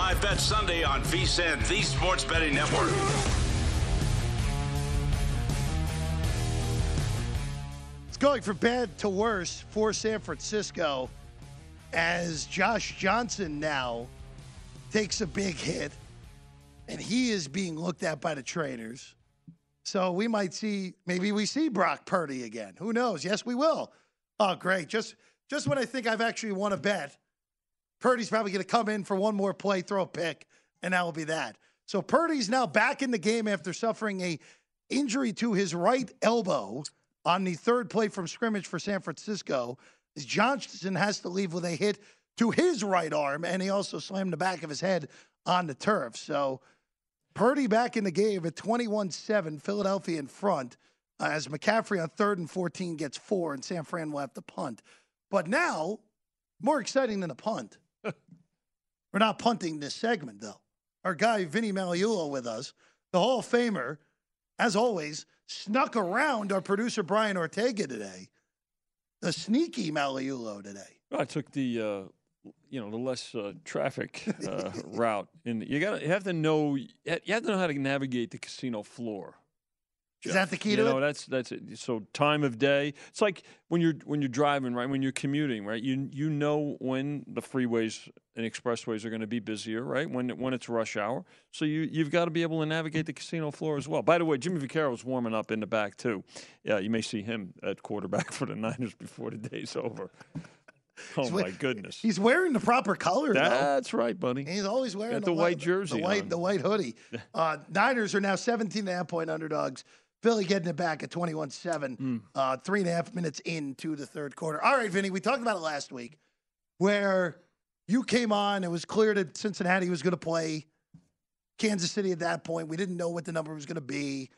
Live Bet Sunday on VSIN, the Sports Betting Network. It's going from bad to worse for San Francisco as Josh Johnson now takes a big hit and he is being looked at by the trainers. So we might see, maybe we see Brock Purdy again. Who knows? Yes, we will. Oh, great. Just just when I think I've actually won a bet, Purdy's probably going to come in for one more play, throw a pick, and that will be that. So Purdy's now back in the game after suffering a injury to his right elbow on the third play from scrimmage for San Francisco. Johnson has to leave with a hit to his right arm, and he also slammed the back of his head on the turf. So Purdy back in the game at 21 7, Philadelphia in front, uh, as McCaffrey on third and 14 gets four, and San Fran will have to punt. But now, more exciting than a punt. We're not punting this segment, though. Our guy, Vinny Magliulo, with us, the Hall of Famer, as always, snuck around our producer, Brian Ortega, today. The sneaky Magliulo today. I took the, uh, you know, the less uh, traffic uh, route, and you got to you have to know you have to know how to navigate the casino floor. Is that the key you to know, it? that's that's it. So time of day. It's like when you're when you're driving, right? When you're commuting, right? You you know when the freeways and expressways are going to be busier, right? When when it's rush hour. So you you've got to be able to navigate the casino floor as well. By the way, Jimmy Vaccaro's warming up in the back too. Yeah, you may see him at quarterback for the Niners before the day's over. Oh He's my we- goodness. He's wearing the proper color, though. That's right, buddy. He's always wearing the, the white white jersey the white, on. the white hoodie. Uh, Niners are now 17 and a half point underdogs. Philly getting it back at 21 7, Hmm. uh, three and a half minutes into the third quarter. All right, Vinny, we talked about it last week where you came on. It was clear that Cincinnati was going to play Kansas City at that point. We didn't know what the number was going to be.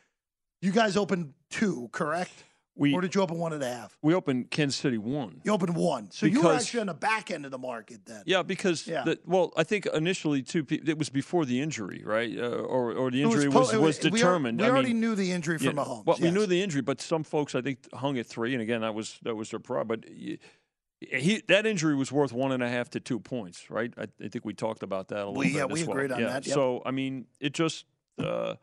You guys opened two, correct? We or did you open one and a half? we opened Kansas City one. You opened one. So you were Because- actually on the back end of the market then. Yeah, because Yeah. The, well, I think initially too, it was before the injury, right? Uh, or or the was injury was was, we al- determined. We, I already mean, knew the injury yeah, from Mahomes. Well, we knew the injury, but some folks I think hung at three, and again that was that was their problem. But he that injury was worth one and a half to two points, right? I, I think we talked about that a little We- bit. yeah, we well. agreed on yeah. that, yep. So I mean, it just. Uh,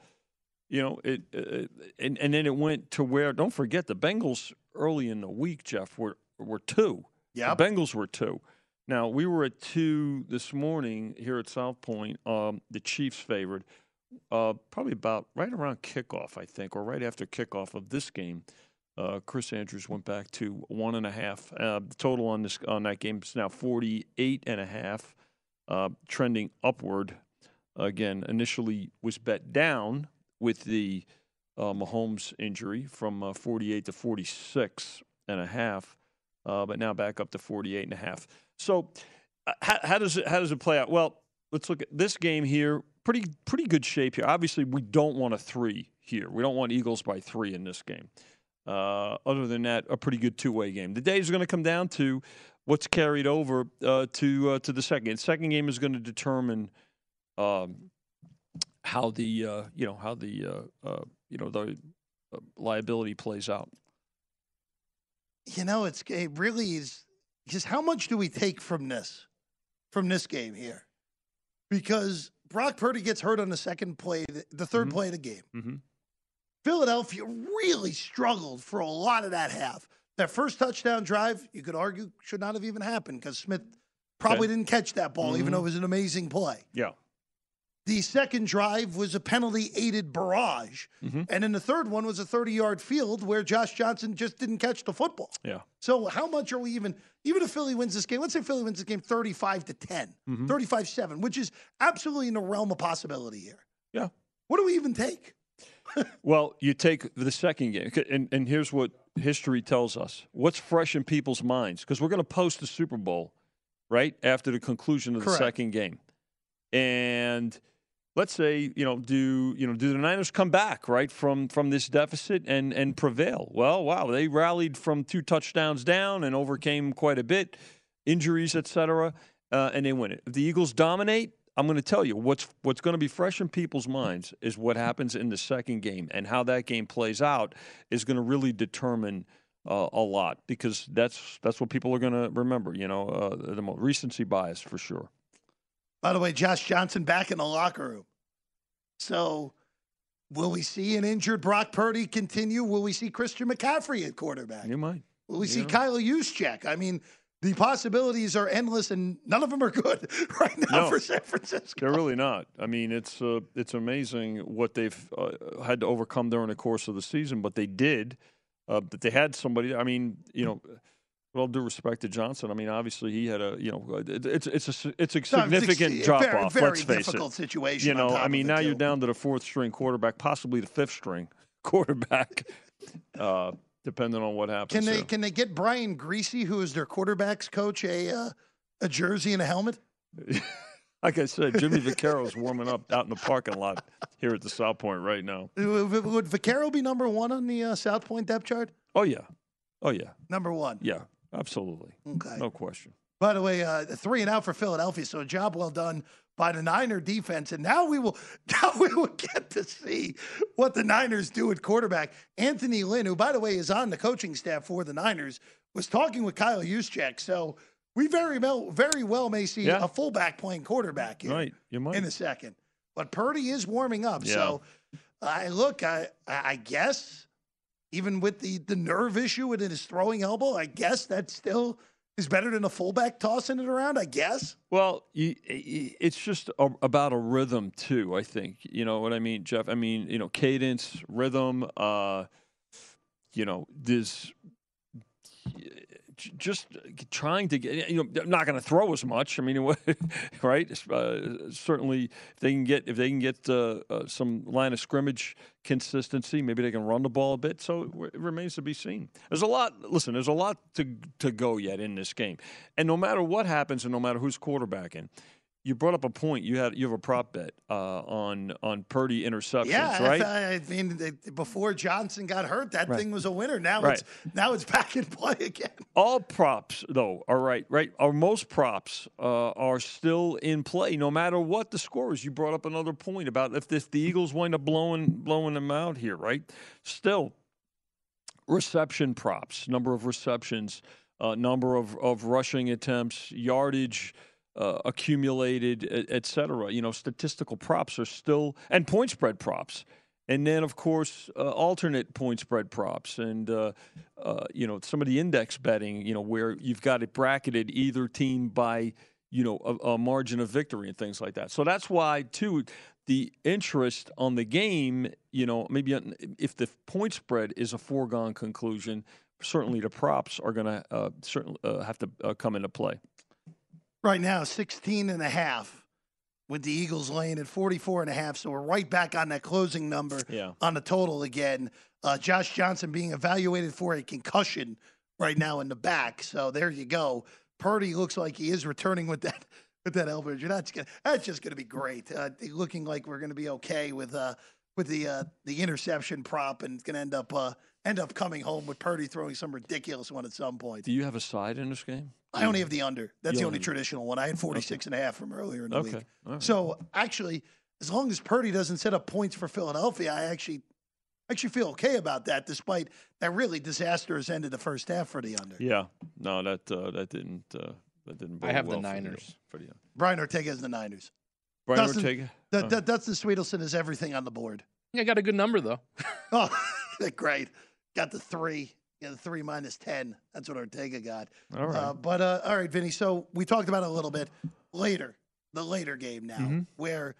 you know, it, uh, and and then it went to where. Don't forget the Bengals early in the week, Jeff, were were two. Yeah, The Bengals were two. Now we were at two this morning here at South Point. Um, the Chiefs favored, uh, probably about right around kickoff, I think, or right after kickoff of this game. Uh, Chris Andrews went back to one and a half. Uh, the total on this on that game is now 48 and a half. uh, trending upward. Again, initially was bet down with the uh, Mahomes injury from uh, 48 to 46 and a half, uh, but now back up to 48 and a half. So, uh, how, how does it how does it play out? Well, let's look at this game here. Pretty pretty good shape here. Obviously, we don't want a three here. We don't want Eagles by three in this game. Uh, other than that, a pretty good two way game. The day is going to come down to what's carried over uh, to to the second. Second game is going to determine um, how the uh, you know how the uh, uh, you know the liability plays out. You know, it's it really is because how much do we take from this from this game here? Because Brock Purdy gets hurt on the second play, the 3rd Mhm. play of the game. Mm-hmm. Philadelphia really struggled for a lot of that half. That first touchdown drive, you could argue, should not have even happened because Smith probably Okay. didn't catch that ball, even Mhm. though it was an amazing play. Yeah. The second drive was a penalty aided barrage. Mhm. And then the third one was a 30 yard field where Josh Johnson just didn't catch the football. Yeah. So, how much are we even, even if Philly wins this game, let's say Philly wins this game 35 to 10, Mhm. 35 7, which is absolutely in the realm of possibility here. Yeah. What do we even take? Well, you take the second game, and, and here's what history tells us what's fresh in people's minds, because we're going to post the Super Bowl right after the conclusion of the second game. And let's say, you know, do you know, do the Niners come back, right, from from this deficit and and prevail? Well, wow, they rallied from two touchdowns down and overcame quite a bit, injuries, et cetera, uh, and they win it. If the Eagles dominate, I'm going to tell you what's what's going to be fresh in people's minds is what happens in the second game and how that game plays out is going to really determine uh, a lot because that's that's what people are going to remember. You know, uh, the recency bias for sure. By the way, Josh Johnson back in the locker room. So, will we see an injured Brock Purdy continue? Will we see Christian McCaffrey at quarterback? You might. Will we see. Kyle Juszczyk? I mean, the possibilities are endless, and none of them are good right now No. for San Francisco. They're really not. I mean, it's uh, it's amazing what they've uh, had to overcome during the course of the season, but they did. Uh, that they had somebody. I mean, you know, with all due respect to Johnson, I mean, obviously he had a you know, it's it's a it's a No, it's significant ex- drop off. Very let's face difficult it. situation. You know, I mean, now you're down to the fourth string quarterback, possibly the fifth string quarterback, uh, depending on what happens. Can they there. can they get Brian Griese, who is their quarterbacks coach, a uh, a jersey and a helmet? like I said, Jimmy Vaccaro's warming up out in the parking lot here at the South Point right now. Would would Vaccaro be number one on the uh, South Point depth chart? Oh yeah, oh yeah, Number one. yeah, absolutely, Okay. no question. By the way, uh, three and out for Philadelphia, so a job well done by the Niner defense. And now we will now we will get to see what the Niners do at quarterback. Anthony Lynn, who by the way is on the coaching staff for the Niners, was talking with Kyle Juszczyk. So we very well very well may see Yeah. a fullback playing quarterback here Right, you might. in a second. But Purdy is warming up. Yeah. So I look, I I guess even with the the nerve issue with his throwing elbow, I guess that still is better than a fullback tossing it around. I guess. Well, it's just a, about a rhythm too. I think you know what I mean, Jeff. I mean, you know, cadence, rhythm. Uh, you know, this just trying to get. You know, not going to throw as much. I mean, right? Uh, certainly, if they can get if they can get uh, uh, some line of scrimmage consistency, maybe they can run the ball a bit. So it, it remains to be seen. There's a lot. Listen, there's a lot to to go yet in this game, and no matter what happens, and no matter who's quarterbacking. You brought up a point. You had you have a prop bet uh, on on Purdy interceptions, Yeah, I right? th- I, mean, before Johnson got hurt, that Right. thing was a winner. Now Right. it's now it's back in play again. All props, though, are right. Right, or most props uh, are still in play, no matter what the score is. You brought up another point about if, if the Eagles wind up blowing blowing them out here, right? Still, reception props, number of receptions, uh, number of, of rushing attempts, yardage uh, accumulated, et, et cetera. You know, statistical props are still, and point spread props. And then, of course, uh, alternate point spread props and, uh, uh, you know, some of the index betting, you know, where you've got it bracketed either team by, you know, a, a margin of victory and things like that. So that's why, too, the interest on the game, you know, maybe if the point spread is a foregone conclusion, certainly the props are going to uh, certainly uh, have to come into play. Right now 16 and a half with the Eagles laying at 44 and a half. So we're right back on that closing number Yeah. on the total again. Uh, Josh Johnson being evaluated for a concussion right now in the back. So there you go. Purdy looks like he is returning with that with that elbow injury. That's gonna, that's just going to be great. Uh, looking like we're going to be okay with uh, with the uh, the interception prop and it's going to end up uh, end up coming home with Purdy throwing some ridiculous one at some point. Do you have a side in this game? I only have the under. That's You the only- only traditional one. I had 46 and a half from earlier in the Okay. week. All right. So actually, as long as Purdy doesn't set up points for Philadelphia, I actually actually feel okay about that, despite that really disastrous end of the first half for the under. Yeah. No, that uh, that didn't uh, that didn't. I bode have the well for Niners. For the, Brian Ortega is the Niners. Brian Dustin- Ortega. That, Oh. that, Dustin Swedelson is everything on the board. I got a good number though. Oh, great. Got the three. Yeah, the three minus 10. That's what Ortega got. All right. Uh, but uh, all right, Vinny. So we talked about it a little bit later, the later game now, Mm-hmm. where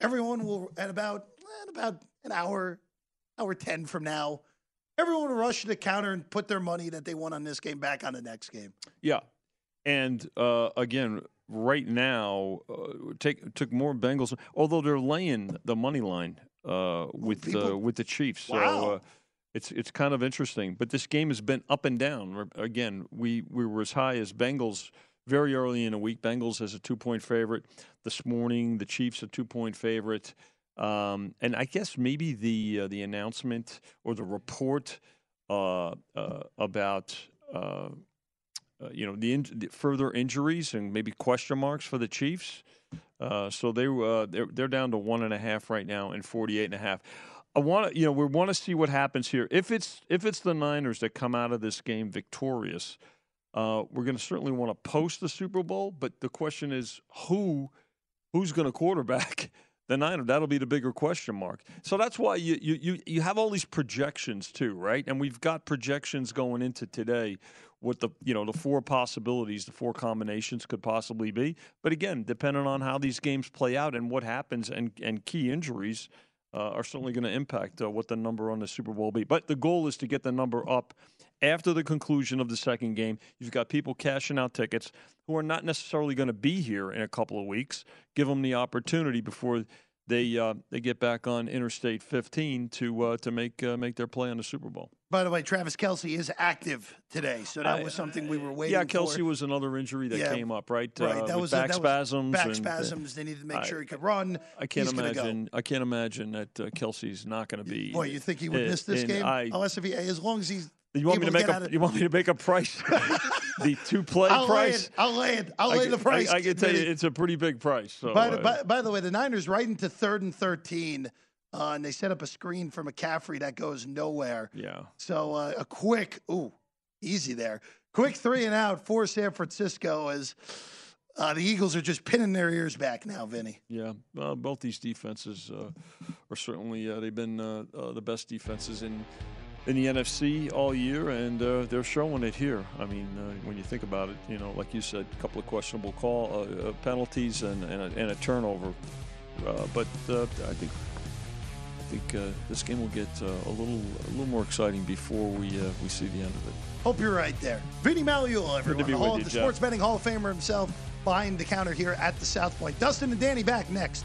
everyone will at about at about an hour, hour ten from now, everyone will rush to the counter and put their money that they won on this game back on the next game. Yeah, and uh, again, right now, uh, take took more Bengals, although they're laying the money line uh, with uh, people- with the Chiefs. So, Wow. uh, it's it's kind of interesting, but this game has been up and down. Again, we we were as high as Bengals very early in the week. Bengals as a two point favorite this morning. The Chiefs a two point favorite. Um, and I guess maybe the uh, the announcement or the report uh, uh, about uh, uh, you know the, in- the further injuries and maybe question marks for the Chiefs. Uh, so they uh, they're they're down to one and a half right now and 48 and a half. I want to you know we want to see what happens here. If it's if it's the Niners that come out of this game victorious, uh, we're going to certainly want to post the Super Bowl. But the question is who who's going to quarterback the Niners? That'll be the bigger question mark. So that's why you, you you you have all these projections too, right? And we've got projections going into today. What the you know the four possibilities, the four combinations could possibly be. But again, depending on how these games play out and what happens, and and key injuries uh, are certainly going to impact uh, what the number on the Super Bowl be. But the goal is to get the number up after the conclusion of the second game. You've got people cashing out tickets who are not necessarily going to be here in a couple of weeks. Give them the opportunity before they uh, they get back on Interstate 15 to uh, to make uh, make their play on the Super Bowl. By the way, Travis Kelce is active today, so that I- was something we were waiting for. Yeah, for. Kelce was another injury that Yeah, came up, right? Right, Uh, that was back that was spasms. Back and, uh, spasms. They needed to make I- sure he could run. I can't He's gonna go. imagine. I can't imagine that uh, Kelce's not going to be. Boy, you think he would uh, miss this game? I, Unless if he, as long as he's you want me to make a of- you want me to make a price? the two play I'll lay price. it. I'll lay it. I'll I lay can- the price. I, I can tell you, it's a pretty big price. So, By, uh, the, by, by the way, the Niners right into third and 13, uh, and they set up a screen for McCaffrey that goes nowhere. yeah. So uh, a quick, ooh, easy there. Quick three and out for San Francisco as uh, the Eagles are just pinning their ears back now, Vinny. Yeah, uh, both these defenses uh, are certainly uh, they've been uh, uh, the best defenses in in the NFC all year, and uh, they're showing it here. I mean, uh, when you think about it, you know, like you said, a couple of questionable call uh, uh, penalties and and a, and a turnover, uh, but uh, I think. I think uh, this game will get uh, a little a little more exciting before we uh, we see the end of it. Hope you're right there. Vinny Magliulo, everyone. the, Hall, you, the Jeff. sports betting Hall of Famer himself behind the counter here at the South Point. Dustin and Danny back next.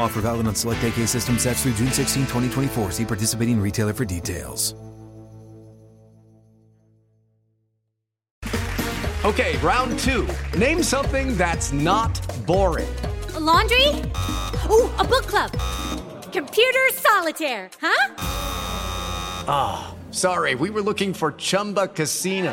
Offer valid on select AK system sets through June 16, 2024. See participating retailer for details. Okay, round two. Name something that's not boring. A laundry? Ooh, a book club. Computer solitaire, huh? Ah, oh, sorry, we were looking for Chumba Casino.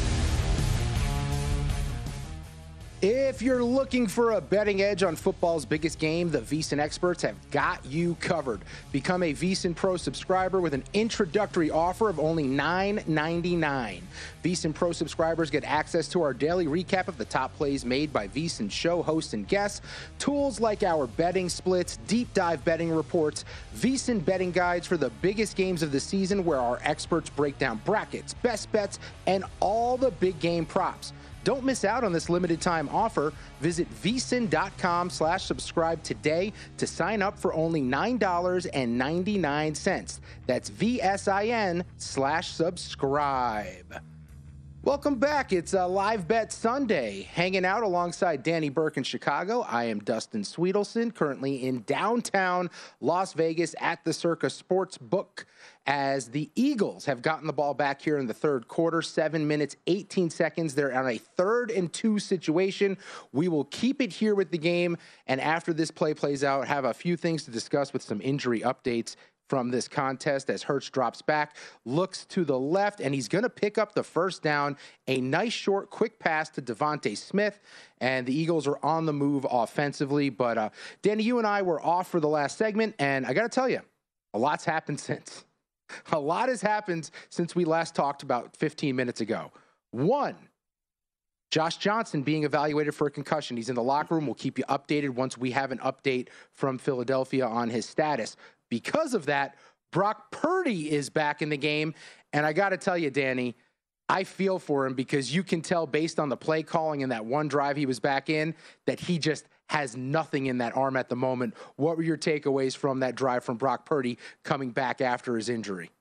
If you're looking for a betting edge on football's biggest game, the VSIN experts have got you covered. Become a VSIN Pro subscriber with an introductory offer of only $9.99. VSIN Pro subscribers get access to our daily recap of the top plays made by VSIN show hosts and guests, tools like our betting splits, deep dive betting reports, VSIN betting guides for the biggest games of the season where our experts break down brackets, best bets, and all the big game props. Don't miss out on this limited time offer. Visit vsin.com slash subscribe today to sign up for only $9.99. That's VSIN slash subscribe. Welcome back. It's a live bet Sunday. Hanging out alongside Danny Burke in Chicago. I am Dustin Swedelson, currently in downtown Las Vegas at the Circa Sports Book as the Eagles have gotten the ball back here in the third quarter. Seven minutes, 18 seconds. They're on a third and two situation. We will keep it here with the game. And after this play plays out, have a few things to discuss with some injury updates from this contest as Hurts drops back, looks to the left, and he's going to pick up the first down. A nice short, quick pass to DeVonta Smith, and the Eagles are on the move offensively. But uh, Danny, you and I were off for the last segment, and I got to tell you, a lot's happened since. A lot has happened since we last talked about 15 minutes ago. One, Josh Johnson being evaluated for a concussion. He's in the locker room. We'll keep you updated once we have an update from Philadelphia on his status. Because of that, Brock Purdy is back in the game. And I got to tell you, Danny, I feel for him because you can tell based on the play calling in that one drive he was back in that he just has nothing in that arm at the moment. What were your takeaways from that drive from Brock Purdy coming back after his injury?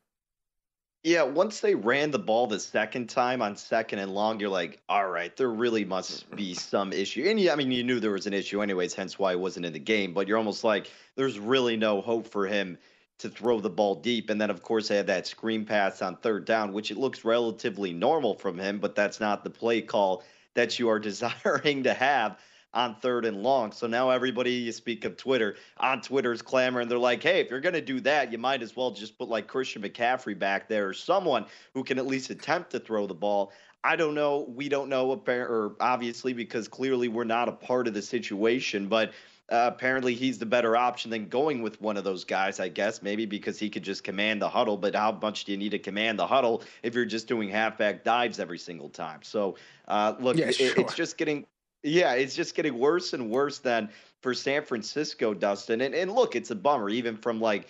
Yeah, once they ran the ball the second time on second and long, you're like, all right, there really must be some issue. And yeah, I mean, you knew there was an issue anyways, hence why he wasn't in the game. But you're almost like, there's really no hope for him to throw the ball deep. And then, of course, they had that screen pass on third down, which it looks relatively normal from him, but that's not the play call that you are desiring to have on third and long. So now everybody, you speak of Twitter, on Twitter's clamoring. They're like, hey, if you're going to do that, you might as well just put like Christian McCaffrey back there or someone who can at least attempt to throw the ball. I don't know. We don't know, or obviously, because clearly we're not a part of the situation, but. Uh, apparently, he's the better option than going with one of those guys, I guess. Maybe because he could just command the huddle, but how much do you need to command the huddle if you're just doing halfback dives every single time? So, uh, look, yeah, sure. it, it's just getting yeah, it's just getting worse and worse than for San Francisco, Dustin. And and look, it's a bummer, even from like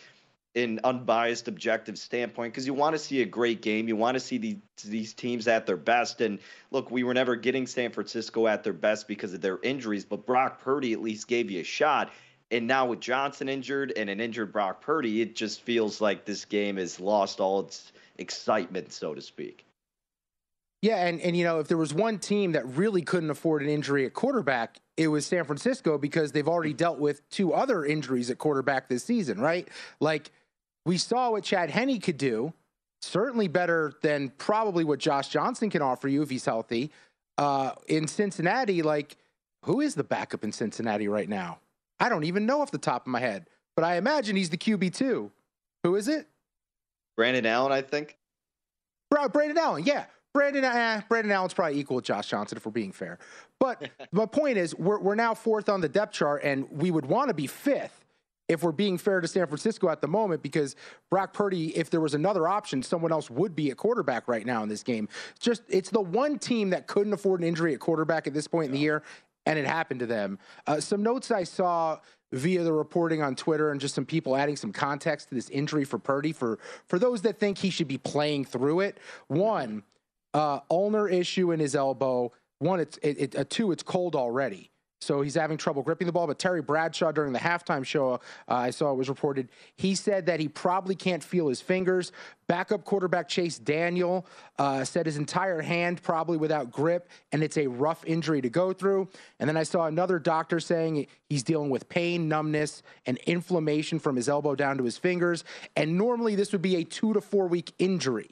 an unbiased, objective standpoint, because you want to see a great game. You want to see these these teams at their best. And look, we were never getting San Francisco at their best because of their injuries, but Brock Purdy at least gave you a shot. And now with Johnson injured and an injured Brock Purdy, it just feels like this game has lost all its excitement, so to speak. Yeah, and, and you know, if there was one team that really couldn't afford an injury at quarterback, it was San Francisco because they've already dealt with two other injuries at quarterback this season, right? Like we saw what Chad Henne could do, certainly better than probably what Josh Johnson can offer you if he's healthy. Uh, in Cincinnati, like who is the backup in Cincinnati right now? I don't even know off the top of my head, but I imagine he's the QB two. Who is it? Brandon Allen, I think. Bro, Brandon Allen, yeah. Brandon, eh, Brandon Allen's probably equal with Josh Johnson if we're being fair. But my point is, we're, we're now fourth on the depth chart, and we would want to be fifth if we're being fair to San Francisco at the moment, because Brock Purdy, if there was another option, someone else would be at quarterback right now in this game. Just it's the one team that couldn't afford an injury at quarterback at this point in the year, and it happened to them. Uh, some notes I saw via the reporting on Twitter and just some people adding some context to this injury for Purdy for for those that think he should be playing through it. One, uh, ulnar issue in his elbow. One, it's it, it, a two, it's cold already. So he's having trouble gripping the ball. But Terry Bradshaw during the halftime show, uh, I saw it was reported, he said that he probably can't feel his fingers. Backup quarterback Chase Daniel uh, said his entire hand probably without grip, and it's a rough injury to go through. And then I saw another doctor saying he's dealing with pain, numbness, and inflammation from his elbow down to his fingers. And normally this would be a two to four week injury.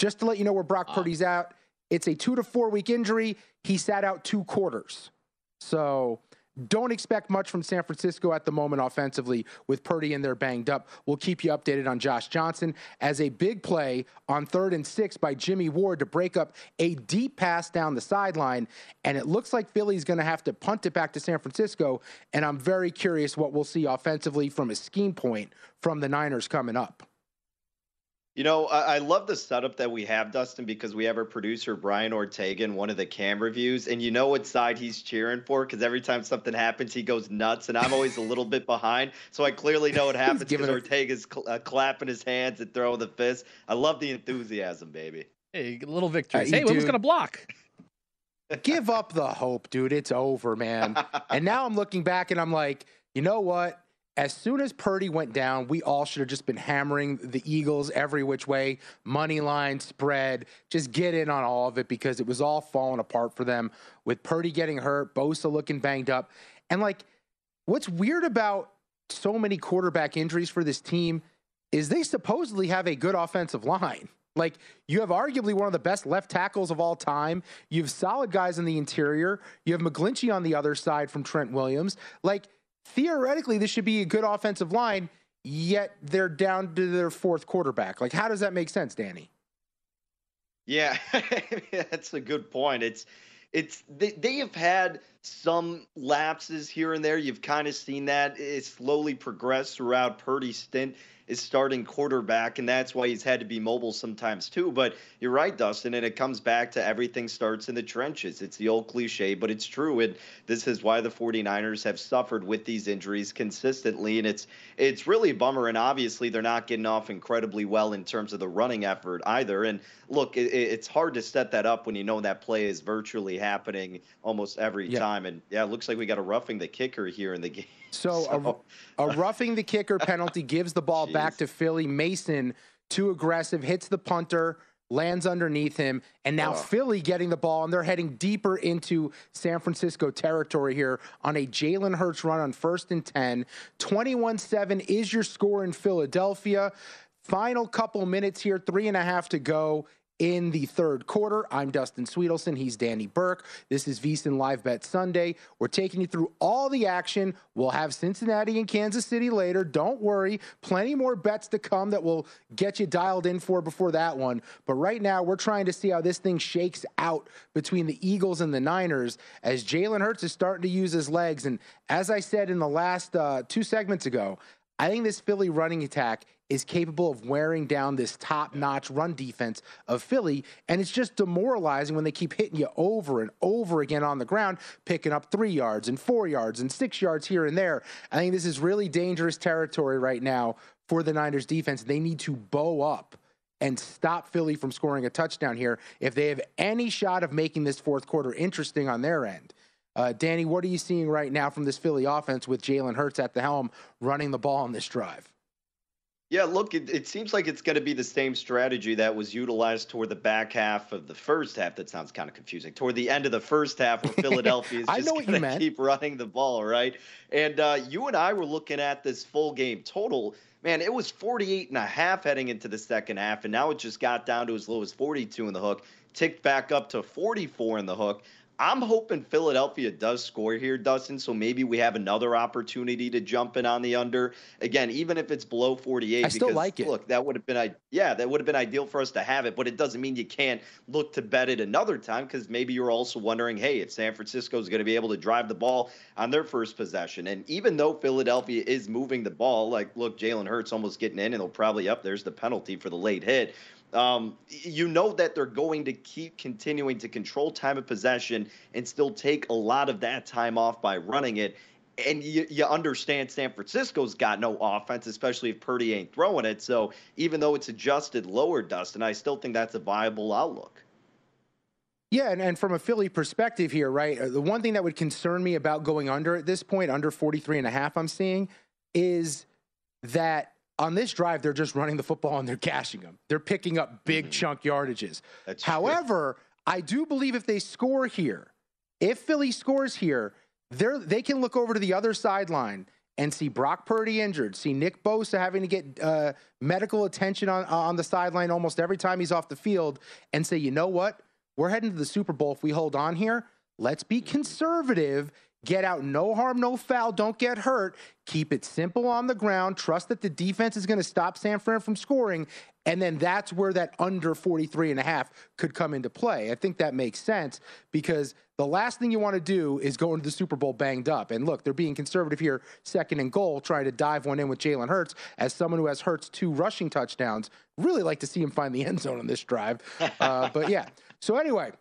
Just to let you know where Brock ah. Purdy's out, it's a two to four week injury. He sat out two quarters. So don't expect much from San Francisco at the moment offensively with Purdy in there banged up. We'll keep you updated on Josh Johnson as a big play on third and six by Jimmie Ward to break up a deep pass down the sideline. And it looks like Philly's going to have to punt it back to San Francisco. And I'm very curious what we'll see offensively from a scheme point from the Niners coming up. You know, I, I, love the setup that we have, Dustin, because we have our producer Brian Ortega in one of the cam reviews, and you know what side he's cheering for because every time something happens, he goes nuts, and I'm always a little bit behind, so I clearly know what happens because Ortega's cl- uh, clapping his hands and throwing the fist. I love the enthusiasm, baby. Hey, little victory. Uh, hey, who's gonna block? Give up the hope, dude. It's over, man. and now I'm looking back, and I'm like, you know what? As soon as Purdy went down, we all should have just been hammering the Eagles every which way, money line, spread, just get in on all of it because it was all falling apart for them with Purdy getting hurt, Bosa looking banged up. And like, what's weird about so many quarterback injuries for this team is they supposedly have a good offensive line. Like you have arguably one of the best left tackles of all time. You have solid guys in the interior. You have McGlinchey on the other side from Trent Williams. Like theoretically, this should be a good offensive line, yet they're down to their fourth quarterback. Like, how does that make sense, Danny? Yeah, that's a good point. It's it's they, they have had some lapses here and there. You've kind of seen that it slowly progress throughout Purdy's stint is starting quarterback, and that's why he's had to be mobile sometimes too. But you're right, Dustin, and it comes back to everything starts in the trenches. It's the old cliche, but it's true. And this is why the 49ers have suffered with these injuries consistently. And it's it's really a bummer. And obviously, they're not getting off incredibly well in terms of the running effort either. And look, it, it's hard to set that up when you know that play is virtually happening almost every yeah. time. And yeah, it looks like we got a roughing the kicker here in the game. So, so. A, a, roughing the kicker penalty gives the ball back to Philly. Mason, too aggressive, hits the punter, lands underneath him, and now oh. Philly getting the ball, and they're heading deeper into San Francisco territory here on a Jalen Hurts run on first and 10. 21 7 is your score in Philadelphia. Final couple minutes here, three and a half to go in the third quarter. I'm Dustin Swedelson. He's Danny Burke. This is VSIN Live Bet Sunday. We're taking you through all the action. We'll have Cincinnati and Kansas City later. Don't worry. Plenty more bets to come that will get you dialed in for before that one. But right now, we're trying to see how this thing shakes out between the Eagles and the Niners as Jalen Hurts is starting to use his legs. And as I said in the last uh, two segments ago, I think this Philly running attack is capable of wearing down this top notch run defense of Philly. And it's just demoralizing when they keep hitting you over and over again on the ground, picking up three yards and four yards and six yards here and there. I think this is really dangerous territory right now for the Niners defense. They need to bow up and stop Philly from scoring a touchdown here if they have any shot of making this fourth quarter interesting on their end. Uh, Danny, what are you seeing right now from this Philly offense with Jalen Hurts at the helm running the ball on this drive? Yeah, look, it, it seems like it's going to be the same strategy that was utilized toward the back half of the first half. That sounds kind of confusing. Toward the end of the first half, where Philadelphia is just going to keep running the ball, right? And uh, you and I were looking at this full game total. Man, it was 48 and a half heading into the second half, and now it just got down to as low as 42 in the hook, ticked back up to 44 in the hook. I'm hoping Philadelphia does score here, Dustin. So maybe we have another opportunity to jump in on the under again, even if it's below 48. I still because, like it. Look, that would have been, yeah, that would have been ideal for us to have it, but it doesn't mean you can't look to bet it another time because maybe you're also wondering, hey, if San Francisco is going to be able to drive the ball on their first possession, and even though Philadelphia is moving the ball, like look, Jalen Hurts almost getting in, and they'll probably up. There's the penalty for the late hit um, you know that they're going to keep continuing to control time of possession and still take a lot of that time off by running it. And you, you understand San Francisco's got no offense, especially if Purdy ain't throwing it. So even though it's adjusted lower, Dustin, I still think that's a viable outlook. Yeah, and, and from a Philly perspective here, right? uh, The one thing that would concern me about going under at this point, under 43 and a half, I'm seeing, is that on this drive, they're just running the football and they're cashing them. They're picking up big mm-hmm. chunk yardages. That's However. I do believe if they score here, if Philly scores here, they they can look over to the other sideline and see Brock Purdy injured, see Nick Bosa having to get uh, medical attention on on the sideline almost every time he's off the field, and say, you know what, we're heading to the Super Bowl if we hold on here. Let's be conservative Get out, no harm, no foul. Don't get hurt. Keep it simple on the ground. Trust that the defense is going to stop San Fran from scoring. And then that's where that under 43 and a half could come into play. I think that makes sense because the last thing you want to do is go into the Super Bowl banged up. And look, they're being conservative here, second and goal, trying to dive one in with Jalen Hurts. As someone who has Hurts two rushing touchdowns, really like to see him find the end zone on this drive. Uh, but yeah. So anyway,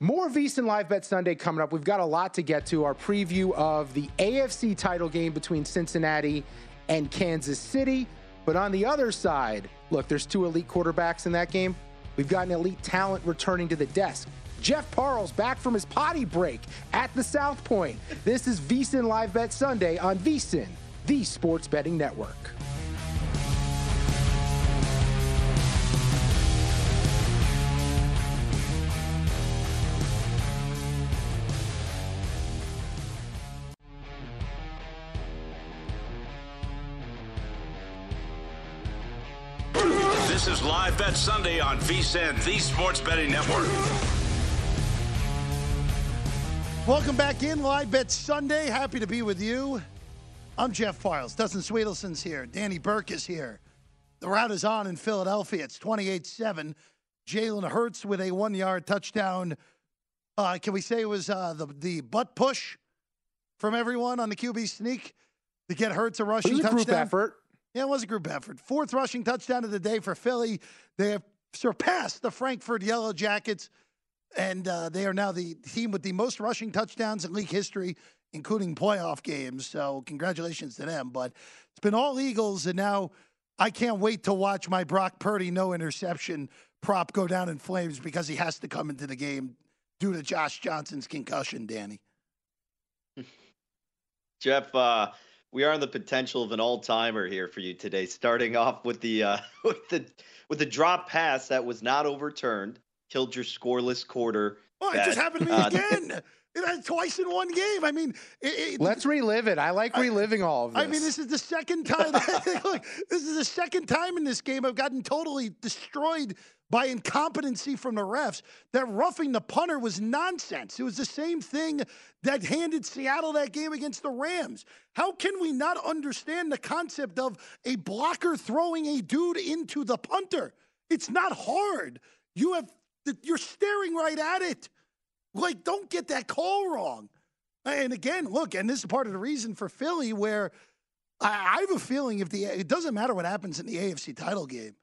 more VSiN Live Bet Sunday coming up. We've got a lot to get to. Our preview of the AFC title game between Cincinnati and Kansas City. But on the other side, look, there's two elite quarterbacks in that game. We've got an elite talent returning to the desk. Jeff Parles back from his potty break at the South Point. This is VSiN Live Bet Sunday on VSiN, the sports betting network. Sunday on VSiN, the Sports Betting Network. Welcome back in Live Bet Sunday. Happy to be with you. I'm Jeff Files. Dustin Swedelson's here. Danny Burke is here. The route is on in Philadelphia. It's 28 7. Jalen Hurts with a one yard touchdown. Uh, can we say it was uh, the, the butt push from everyone on the QB sneak to get Hurts a rushing it was a touchdown? group effort. Yeah, it was a group effort. Fourth rushing touchdown of the day for Philly. They have surpassed the Frankford Yellow Jackets, and uh, they are now the team with the most rushing touchdowns in league history, including playoff games. So, congratulations to them. But it's been all Eagles, and now I can't wait to watch my Brock Purdy no interception prop go down in flames because he has to come into the game due to Josh Johnson's concussion, Danny. Jeff, uh, we are on the potential of an all-timer here for you today. Starting off with the uh, with the with the drop pass that was not overturned, killed your scoreless quarter. Oh, it just happened to me uh, again. It had twice in one game. I mean, it, it, let's relive it. I like reliving I, all of this. I mean, this is the second time. Look, this is the second time in this game I've gotten totally destroyed by incompetency from the refs. That roughing the punter was nonsense. It was the same thing that handed Seattle that game against the Rams. How can we not understand the concept of a blocker throwing a dude into the punter? It's not hard. You have you're staring right at it. Like, don't get that call wrong. And again, look, and this is part of the reason for Philly where I, have a feeling if the it doesn't matter what happens in the AFC title game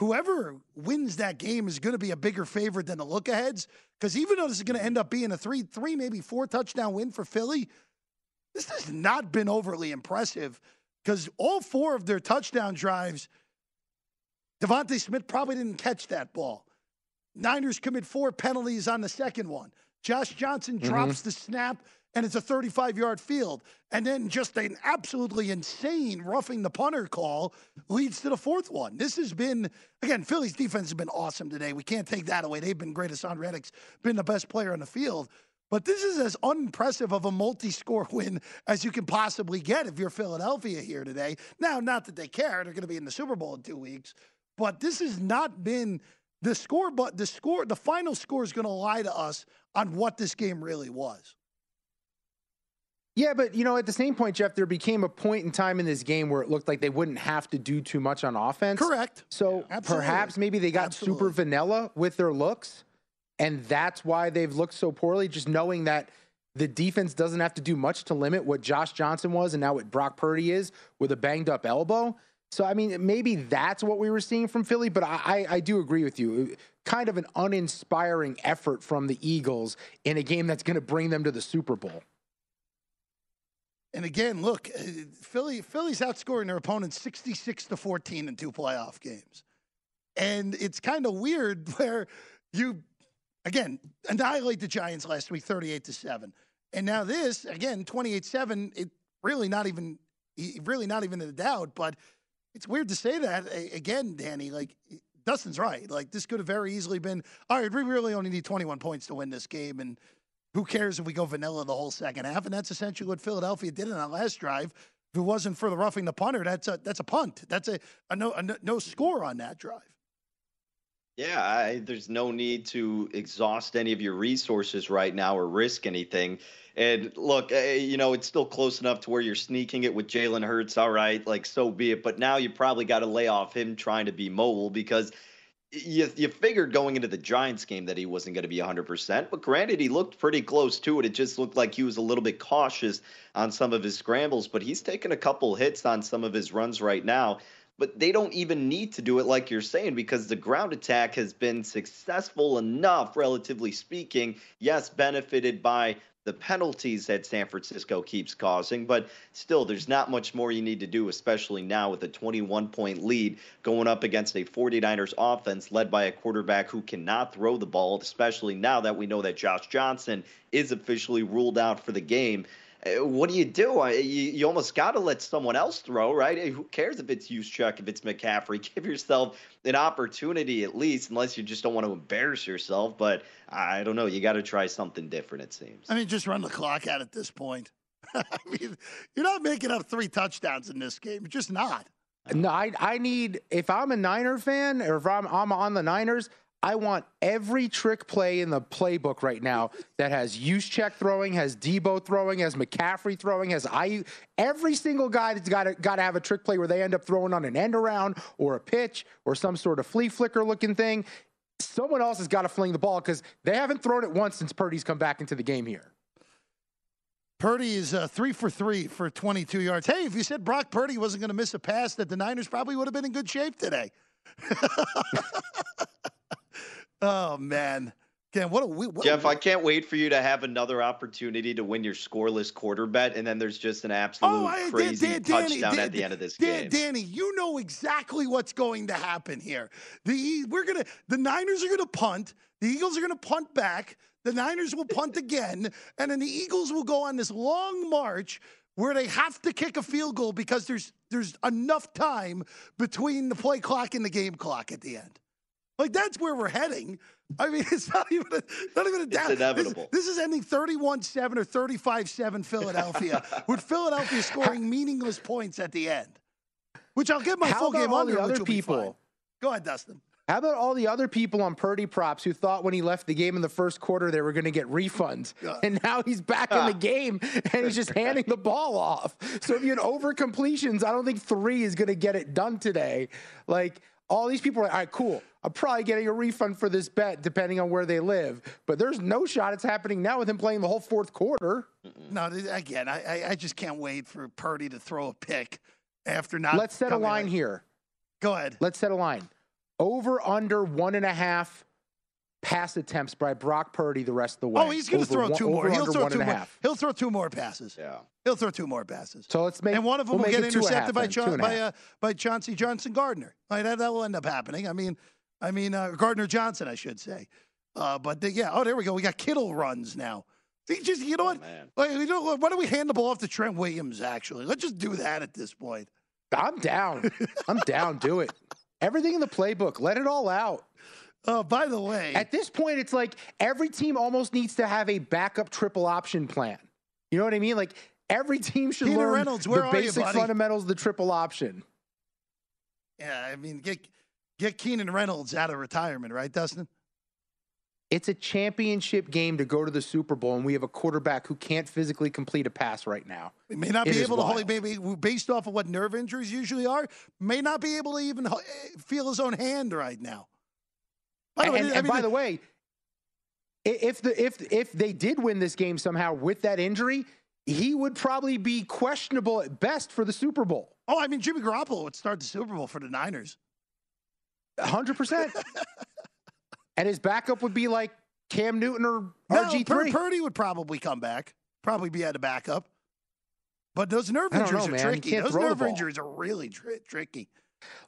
whoever wins that game is going to be a bigger favorite than the look aheads. Because even though this is going to end up being a three, three, maybe four touchdown win for Philly, this has not been overly impressive. Because all four of their touchdown drives, DeVonta Smith probably didn't catch that ball. Niners commit four penalties on the second one. Josh Johnson mm-hmm. drops the snap and it's a 35 yard field. And then just an absolutely insane roughing the punter call leads to the fourth one. This has been, again, Philly's defense has been awesome today. We can't take that away. They've been great. Haason Reddick's been the best player on the field. But this is as unimpressive of a multi score win as you can possibly get if you're Philadelphia here today. Now, not that they care, they're going to be in the Super Bowl in two weeks, but this has not been the score, but the score, the final score is going to lie to us on what this game really was. Yeah, but you know, at the same point, Jeff, there became a point in time in this game where it looked like they wouldn't have to do too much on offense. Correct. So Yeah, perhaps maybe they got Absolutely. super vanilla with their looks, and that's why they've looked so poorly. Just knowing that the defense doesn't have to do much to limit what Josh Johnson was and now what Brock Purdy is with a banged up elbow. So I mean, maybe that's what we were seeing from Philly, but I, I, I do agree with you. Kind of an uninspiring effort from the Eagles in a game that's going to bring them to the Super Bowl. And again, look, uh, Philly Philly's outscoring their opponents 66 to 14 in two playoff games. And it's kind of weird where you again annihilate the Giants last week 38 to 7. And now this, again, 28-7, it really not even really not even in doubt, but it's weird to say that again, Danny, like Dustin's right. Like this could have very easily been, all right, we really only need 21 points to win this game and who cares if we go vanilla the whole second half? And that's essentially what Philadelphia did in that last drive. If it wasn't for the roughing the punter, that's a that's a punt. That's a, a no a no- score on that drive. Yeah, I, there's no need to exhaust any of your resources right now or risk anything. And look, eh, you know, it's still close enough to where you're sneaking it with Jalen Hurts. All right, like so be it. But now you probably got to lay off him trying to be mobile because you you figured going into the Giants game that he wasn't going to be 100%. But granted, he looked pretty close to it. It just looked like he was a little bit cautious on some of his scrambles. But he's taken a couple hits on some of his runs right now but they don't even need to do it like you're saying because the ground attack has been successful enough, relatively speaking. Yes, benefited by the penalties that San Francisco keeps causing, but still, there's not much more you need to do, especially now with a 21 point lead going up against a 49ers offense led by a quarterback who cannot throw the ball, especially now that we know that Josh Johnson is officially ruled out for the game. Uh, What do you do? You, you almost got to let someone else throw, right? Who cares if it's Juszczyk, if it's McCaffrey? Give yourself an opportunity at least, unless you just don't want to embarrass yourself. But I don't know. You got to try something different, it seems. I mean, just run the clock out at this point. I mean, you're not making up three touchdowns in this game. You're just not. No, I, I need if I'm a Niner fan or if I'm, I'm on the Niners, I want every trick play in the playbook right now that has Juszczyk throwing, has Debo throwing, has McCaffrey throwing, has I every single guy that's got to got to have a trick play where they end up throwing on an end around or a pitch or some sort of flea flicker looking thing. Someone else has got to fling the ball because they haven't thrown it once since Purdy's come back into the game here. Purdy is uh, three for three for 22 yards. Hey, if you said Brock Purdy wasn't going to miss a pass, that the Niners probably would have been in good shape today. oh man, Ken, what a we- what, Jeff, I can't wait for you to have another opportunity to win your scoreless quarter bet, and then there's just an absolute Oh, I- Dan- crazy Dan- Danny, touchdown Dan- at the end of this Dan- game. Danny, you know exactly what's going to happen here. The we're gonna the Niners are gonna punt. The Eagles are gonna punt back. The Niners will punt again, and then the Eagles will go on this long march where they have to kick a field goal because there's there's enough time between the play clock and the game clock at the end. Like that's where we're heading. I mean, it's not even a, not even a doubt. This- inevitable. This, is ending 31-7 or 35-7 Philadelphia, with Philadelphia scoring meaningless points at the end. Which I'll get my How full game all under. the which other will be fine. people? Go ahead, Dustin. How about all the other people on Purdy props who thought when he left the game in the first quarter they were going to get refunds? And now he's back in the game and he's just handing the ball off. So if you had over completions, I don't think three is going to get it done today. Like all these people are like, all right, cool. I'm probably getting a refund for this bet depending on where they live. But there's no shot it's happening now with him playing the whole fourth quarter. No, again, I, I, I just can't wait for Purdy to throw a pick after not. Let's set a line here. Go ahead. Let's set a line. Over under one and a half pass attempts by Brock Purdy the rest of the way. Oh, he's going to throw one- two more. He'll throw two more. half. He'll throw two more passes. Yeah. He'll throw two more passes. So let's make and one of them we'll will get it two and a half intercepted by then, two Cha- and a by uh, by Chauncey Johnson Gardner. Like that, that will end up happening. I mean, I mean uh, Gardner Johnson, I should say. Uh, but the, yeah, oh, there we go. We got Kittle runs now. See, just you know what? Like, you know, why don't we hand the ball off to Trent Williams? Actually, let's just do that at this point. I'm down. I'm down. Do it. Everything in the playbook. Let it all out. Uh, by the way, at this point, it's like every team almost needs to have a backup triple option plan. You know what I mean? Like every team should Peter learn Reynolds, where the are you, basic fundamentals of the triple option. Yeah, I mean, get get Keenan Reynolds out of retirement, right, Dustin? It's a championship game to go to the Super Bowl, and we have a quarterback who can't physically complete a pass right now. He may not It be able to hold, maybe based off of what nerve injuries usually are, may not be able to even eh, feel his own hand right now. By the and way, and I mean, by the way, if the if if they did win this game somehow with that injury, he would probably be questionable at best for the Super Bowl. oh, I mean, Jimmy Garoppolo would start the Super Bowl for the Niners. Hundred percent. And his backup would be like Cam Newton or No, RG Pur- three. Purdy would probably come back, probably be at a backup. But those nerve injuries know, are man. Tricky. Those nerve injuries are really tri- tricky.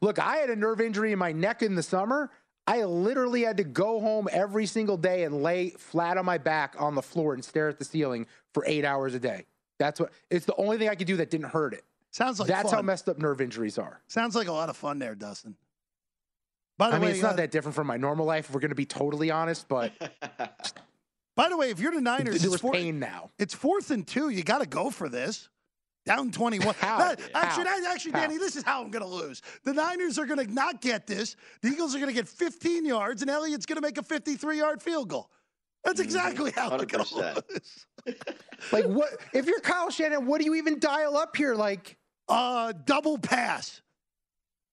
Look, I had a nerve injury in my neck in the summer. I literally had to go home every single day and lay flat on my back on the floor and stare at the ceiling for eight hours a day. That's what it's the only thing I could do that didn't hurt it. Sounds like That's how messed up nerve injuries are. Sounds like a lot of fun there, Dustin. By the I mean, way, it's not uh, that different from my normal life, if we're going to be totally honest, but By the way, if you're the Niners, there it's four- pain now. It's fourth and two. You got to go for this. Down 21. How? That- How? actually, that- actually, How? Danny, this is how I'm going to lose. The Niners are going to not get this. The Eagles are going to get 15 yards, and Elliott's going to make a 53 yard field goal. That's Mm-hmm. exactly how I'm going to 100%. lose. like what if you're Kyle Shanahan, what do you even dial up here? Like Uh, double pass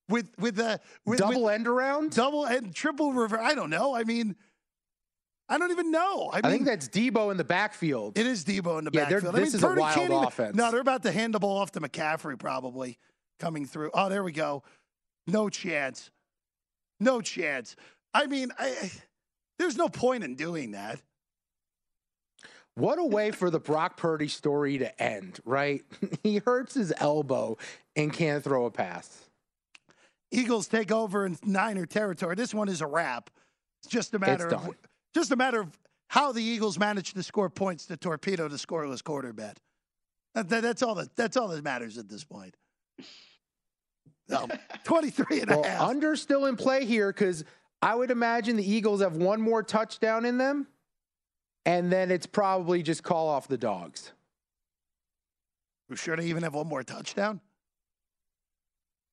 with with the with, double with end around? double and triple reverse. I don't know. I mean, I don't even know. I, I, mean, think that's Debo in the backfield. It is Debo in the Yeah, backfield. I this mean, is a wild even- offense. No, they're about to hand the ball off to McCaffrey probably coming through. Oh, there we go. No chance. No chance. I mean, I, I- there's no point in doing that. What a way for the Brock Purdy story to end, right? he hurts his elbow and can't throw a pass. Eagles take over in Niner territory. This one is a wrap. It's just a matter of just a matter of how the Eagles manage to score points to torpedo the scoreless quarterback. That, that- that's all that that's all that matters at this point. No, um, 23 and a half. under still in play here because I would imagine the Eagles have one more touchdown in them, and then it's probably just call off the dogs. We're sure they even have one more touchdown.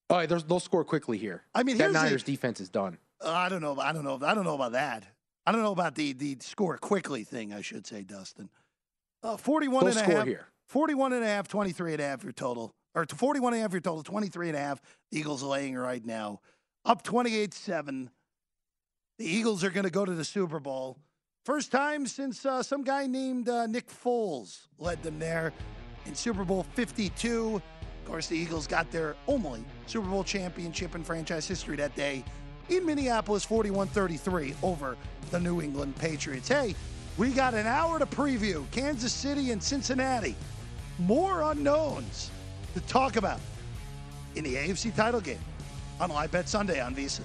Oh, they'll, they'll score quickly here. I mean, that here's the- Niners defense is done. Uh, I don't know. I don't know. I don't know about that. I don't know about the the score quickly thing. I should say, Dustin. Uh, 41 They'll and a score half. here. 41 and a half, 23 and a half your total. Or 41 and a half your total, 23 and a half. The Eagles laying right now. Up 28-7. The Eagles are going to go to the Super Bowl. First time since uh, some guy named uh, Nick Foles led them there in Super Bowl 52. Of course, the Eagles got their only Super Bowl championship in franchise history that day in Minneapolis, 41 33 over the New England Patriots. Hey, we got an hour to preview Kansas City and Cincinnati. More unknowns to talk about in the AFC title game on Live Bet Sunday on VSIN.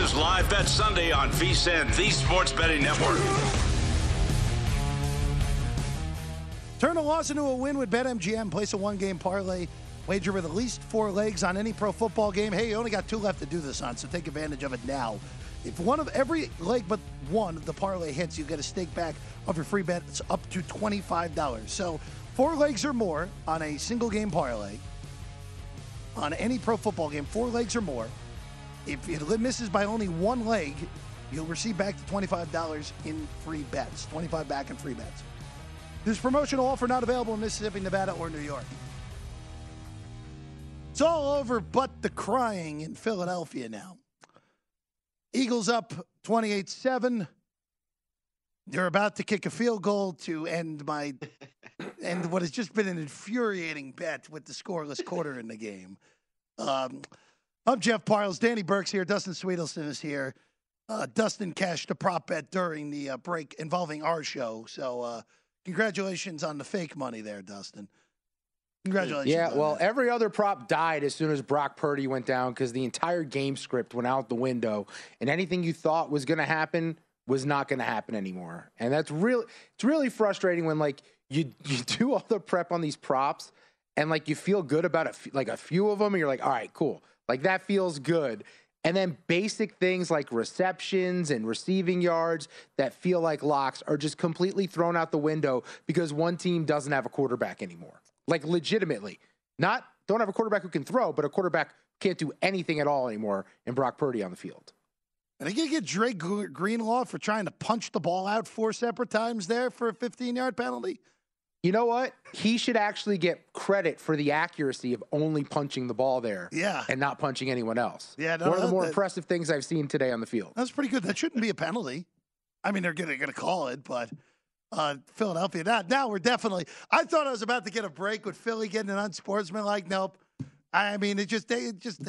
Is Live Bet Sunday on VSIN, the Sports Betting Network. Turn a loss into a win with BetMGM. Place a one game parlay. Wager with at least four legs on any pro football game. Hey, you only got two left to do this on, so take advantage of it now. If one of every leg but one of the parlay hits, you get a stake back of your free bet. It's up to $25. So four legs or more on a single game parlay on any pro football game, four legs or more. If it misses by only one leg, you'll receive back the $25 in free bets. 25 back in free bets. This promotional offer not available in Mississippi, Nevada, or New York. It's all over but the crying in Philadelphia now. Eagles up 28 7. They're about to kick a field goal to end my end what has just been an infuriating bet with the scoreless quarter in the game. Um, I'm Jeff Parles. Danny Burke's here. Dustin Swedelson is here. Uh, Dustin cashed a prop bet during the uh, break involving our show. So, uh, congratulations on the fake money there, Dustin. Congratulations. Yeah, well, that. every other prop died as soon as Brock Purdy went down because the entire game script went out the window, and anything you thought was going to happen was not going to happen anymore. And that's really it's really frustrating when like you you do all the prep on these props and like you feel good about like a few of them, and you're like, all right, cool, like that feels good. And then basic things like receptions and receiving yards that feel like locks are just completely thrown out the window because one team doesn't have a quarterback anymore. Like legitimately. Not don't have a quarterback who can throw, but a quarterback can't do anything at all anymore in Brock Purdy on the field. And they going to get Dre Greenlaw for trying to punch the ball out four separate times there for a 15 yard penalty? You know what? He should actually get credit for the accuracy of only punching the ball there. Yeah. And not punching anyone else. Yeah. No, One of the more that- impressive things I've seen today on the field. That's pretty good. That shouldn't be a penalty. I mean, they're going to call it, but uh, Philadelphia. Now, now we're definitely. I thought I was about to get a break with Philly getting an unsportsmanlike. Nope. I mean, it just they it just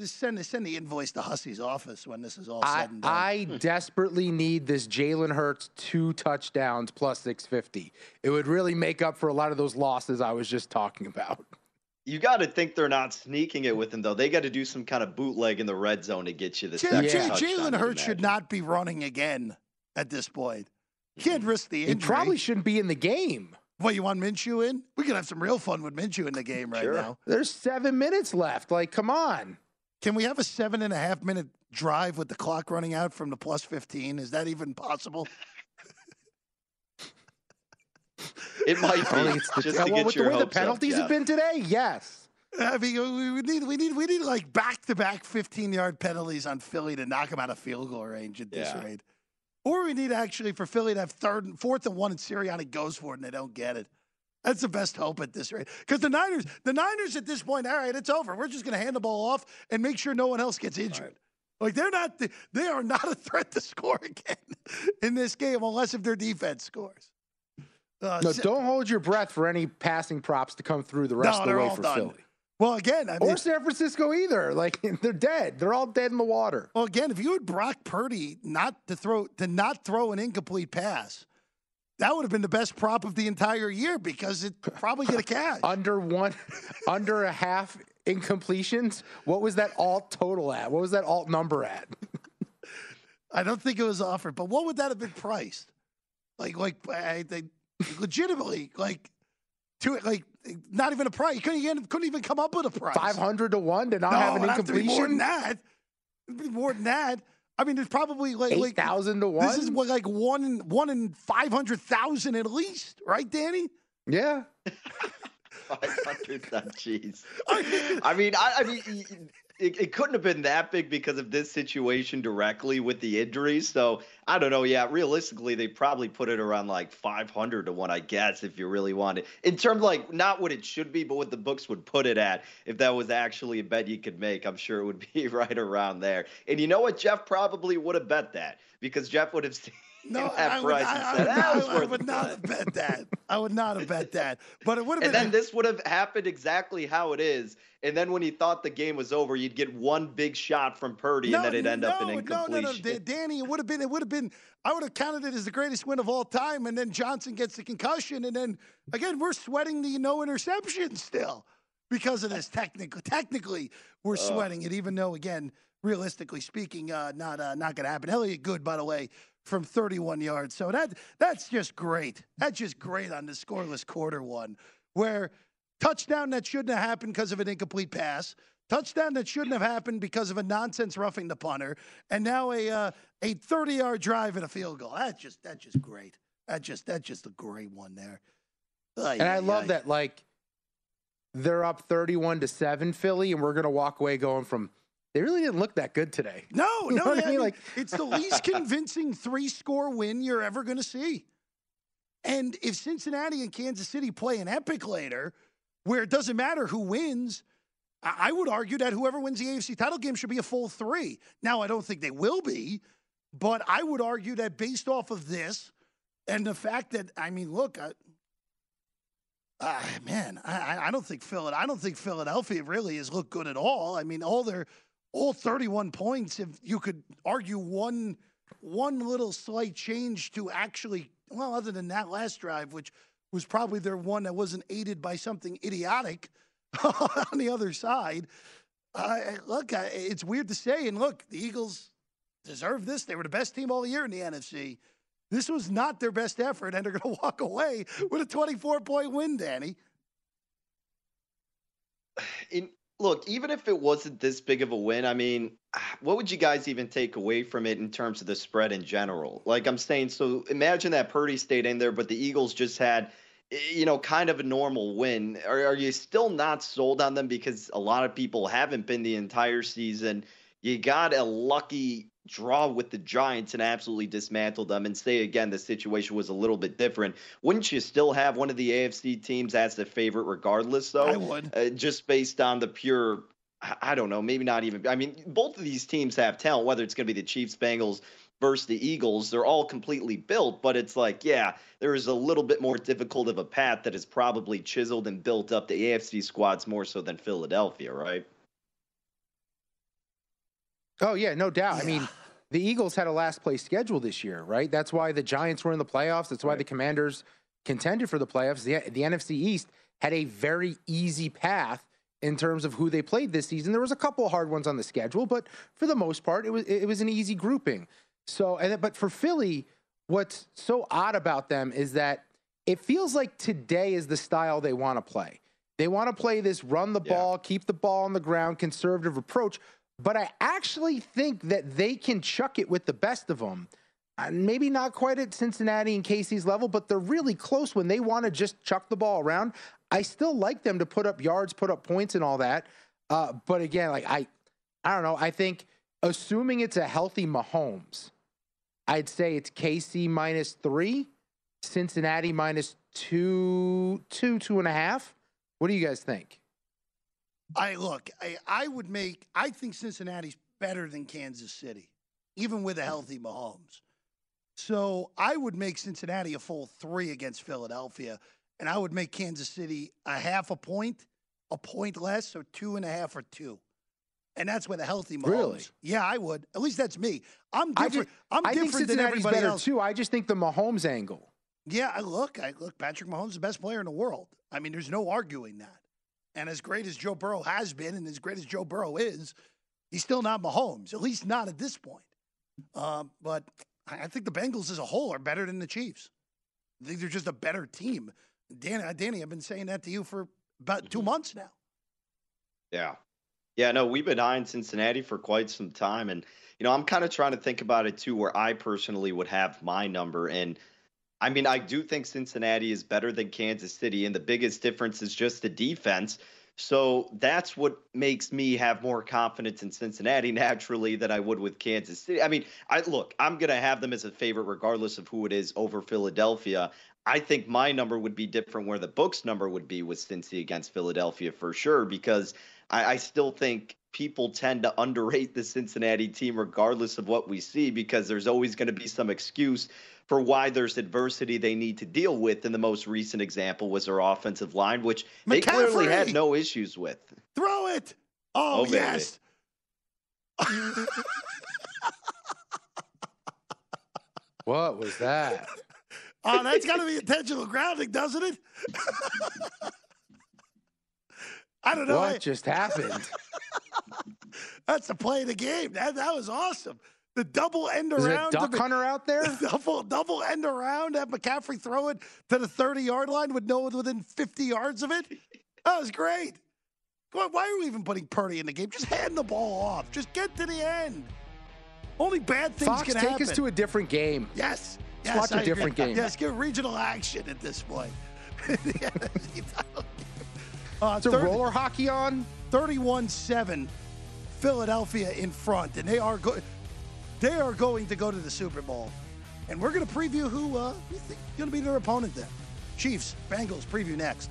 just send send the invoice to Hussey's office when this is all I, said and done. I desperately need this Jalen Hurts two touchdowns plus 650. It would really make up for a lot of those losses I was just talking about. You got to think they're not sneaking it with him though. They got to do some kind of bootleg in the red zone to get you the J- second J- touchdown, Jalen you'd Hurts should not be running again at this point. Mm-hmm. Can't risk the injury. He probably shouldn't be in the game. What you want Minshew in? We could have some real fun with Minshew in the game right Sure. now. There's seven minutes left. Like, come on. Can we have a seven and a half minute drive with the clock running out from the plus 15? Is that even possible? It might be it's the- just Yeah, to well, get with the way the hopes up, penalties have been today, yes. I mean, we we need we need we need like back to back 15 yard penalties on Philly to knock them out of field goal range at this Yeah. rate. Or we need actually for Philly to have third and fourth and one and Sirianni goes for it and they don't get it. That's the best hope at this rate. Because the Niners, the Niners at this point, all right, it's over. We're just going to hand the ball off and make sure no one else gets injured. Like they're not, they are not a threat to score again in this game unless if their defense scores. Uh, No, so- don't hold your breath for any passing props to come through the rest No, of the way for done. Philly. Well, again, I Or San Francisco either. Like they're dead. They're all dead in the water. Well, again, if you had Brock Purdy not to throw to not throw an incomplete pass, that would have been the best prop of the entire year because it probably get a cash. Under one, under a half incompletions. What was that alt total at? What was that alt number at? I don't think it was offered, but what would that have been priced? Like, like I, they legitimately like to like not even a price. You couldn't even couldn't even come up with a price. Five hundred to one to not no, have an it'd have to be more than that. It'd be more than that. I mean, there's probably like Eight like thousand to 1. This is what, like one in one in five hundred thousand at least, right, Danny? Yeah. Five hundred. Jeez. I mean, I, I mean, it, it, couldn't have been that big because of this situation directly with the injuries. So I don't know. Yeah, realistically, they probably put it around like 500 to one, I guess, if you really want it. In terms like not what it should be, but what the books would put it at. If that was actually a bet you could make, I'm sure it would be right around there. And you know what? Jeff probably would have bet that because Jeff would have seen no, I would, I, I, would, not, I would not have bet that. I would not have bet that. But it would have been. And then this would have happened exactly how it is. And then when he thought the game was over, you'd get one big shot from Purdy, no, and then it'd end no, up in incompletion. No, no, no, Danny, it would have been. It would have been. I would have counted it as the greatest win of all time. And then Johnson gets the concussion, and then again we're sweating the no interception still because of this. Technically, technically, we're sweating it, even though again realistically speaking, uh, not uh, not going to happen. Elliott Good, by the way, from 31 yards. So that that's just great. That's just great on the scoreless quarter one, where touchdown that shouldn't have happened because of an incomplete pass, touchdown that shouldn't have happened because of a nonsense roughing the punter, and now a uh, a 30 yard drive and a field goal. That's just that's just great. That just that's just a great one there. Ay, and I love that like they're up 31 to 7 Philly and we're going to walk away going from they really didn't look that good today. No, you no, I mean? like it's the least convincing three-score win you're ever going to see. And if Cincinnati and Kansas City play an epic later, where it doesn't matter who wins, I would argue that whoever wins the AFC title game should be a full three. Now, I don't think they will be, but I would argue that based off of this and the fact that I mean, look, I, uh, man, I, I don't think Phil, I don't think Philadelphia really has looked good at all. I mean, all their all 31 points if you could argue one one little slight change to actually well other than that last drive which was probably their one that wasn't aided by something idiotic on the other side. Uh, look it's weird to say and look the eagles deserve this. They were the best team all year in the nfc this was not their best effort and they're going to walk away with a 24 point win danny. In look, even if it wasn't this big of a win, I mean, what would you guys even take away from it in terms of the spread in general? Like I'm saying, so imagine that Purdy stayed in there, but the Eagles just had, you know, kind of a normal win. Are, are you still not sold on them because a lot of people haven't been the entire season? You got a lucky draw with the Giants and absolutely dismantle them and say again the situation was a little bit different, wouldn't you still have one of the AFC teams as the favorite regardless though? I would. Uh, just based on the pure I don't know, maybe not even I mean both of these teams have talent whether it's going to be the Chiefs, Bengals versus the Eagles, they're all completely built, but it's like, yeah, there is a little bit more difficult of a path that is probably chiseled and built up the AFC squads more so than Philadelphia, right? Oh yeah, no doubt. Yeah. I mean, the Eagles had a last place schedule this year, right? That's why the Giants were in the playoffs. That's why right. the Commanders contended for the playoffs. The, the NFC East had a very easy path in terms of who they played this season. There was a couple hard ones on the schedule, but for the most part, it was it was an easy grouping. So, and but for Philly, what's so odd about them is that it feels like today is the style they want to play. They want to play this run the ball, keep the ball on the ground, conservative approach but I actually think that they can chuck it with the best of them. Uh, maybe not quite at Cincinnati and KC's level, but they're really close when they want to just chuck the ball around. I still like them to put up yards, put up points, and all that. Uh, but again, like I, I don't know. I think assuming it's a healthy Mahomes, I'd say it's KC minus three, Cincinnati minus two, two, two and a half. What do you guys think? I look, I, I would make, I think Cincinnati's better than Kansas City, even with a healthy Mahomes. So I would make Cincinnati a full three against Philadelphia, and I would make Kansas City a half a point, a point less, so two and a half or two. And that's with the healthy Mahomes. Really? Yeah, I would. At least that's me. I'm different. I just, I'm I different than everybody better else. too. I just think the Mahomes angle. Yeah, I look, I look. Patrick Mahomes is the best player in the world. I mean, there's no arguing that. And as great as Joe Burrow has been, and as great as Joe Burrow is, he's still not Mahomes, at least not at this point. Um, but I think the Bengals as a whole are better than the Chiefs. I think they're just a better team. Danny, uh, Danny, I've been saying that to you for about two mm-hmm. months now. Yeah. Yeah, no, we've been eyeing Cincinnati for quite some time. And, you know, I'm kind of trying to think about it too, where I personally would have my number. And I mean, I do think Cincinnati is better than Kansas City, and the biggest difference is just the defense. So that's what makes me have more confidence in Cincinnati naturally than I would with Kansas City. I mean, I look, I'm going to have them as a favorite regardless of who it is over Philadelphia. I think my number would be different where the book's number would be with Cincy against Philadelphia for sure, because I, I still think people tend to underrate the Cincinnati team regardless of what we see because there's always going to be some excuse for why there's adversity they need to deal with. And the most recent example was their offensive line, which McCaffrey. they clearly had no issues with. Throw it. Oh, oh yes. what was that? Oh, that's got to be intentional grounding, doesn't it? I don't know. What just happened? that's the play of the game. That that was awesome. The double end Is around. Duck Hunter out there? Double double end around. Have McCaffrey throw it to the 30 yard line with no one within 50 yards of it. That was great. Why are we even putting Purdy in the game? Just hand the ball off. Just get to the end. Only bad things Fox, can take happen. us to a different game. Yes. Let's yes, watch a I different agree. game. Yes, give regional action at this point. Uh, Is 30, roller hockey on? 31-7, Philadelphia in front, and they are go- they are going to go to the Super Bowl. And we're going to preview who uh, we think is going to be their opponent there. Chiefs, Bengals preview next.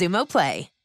Xumo Play.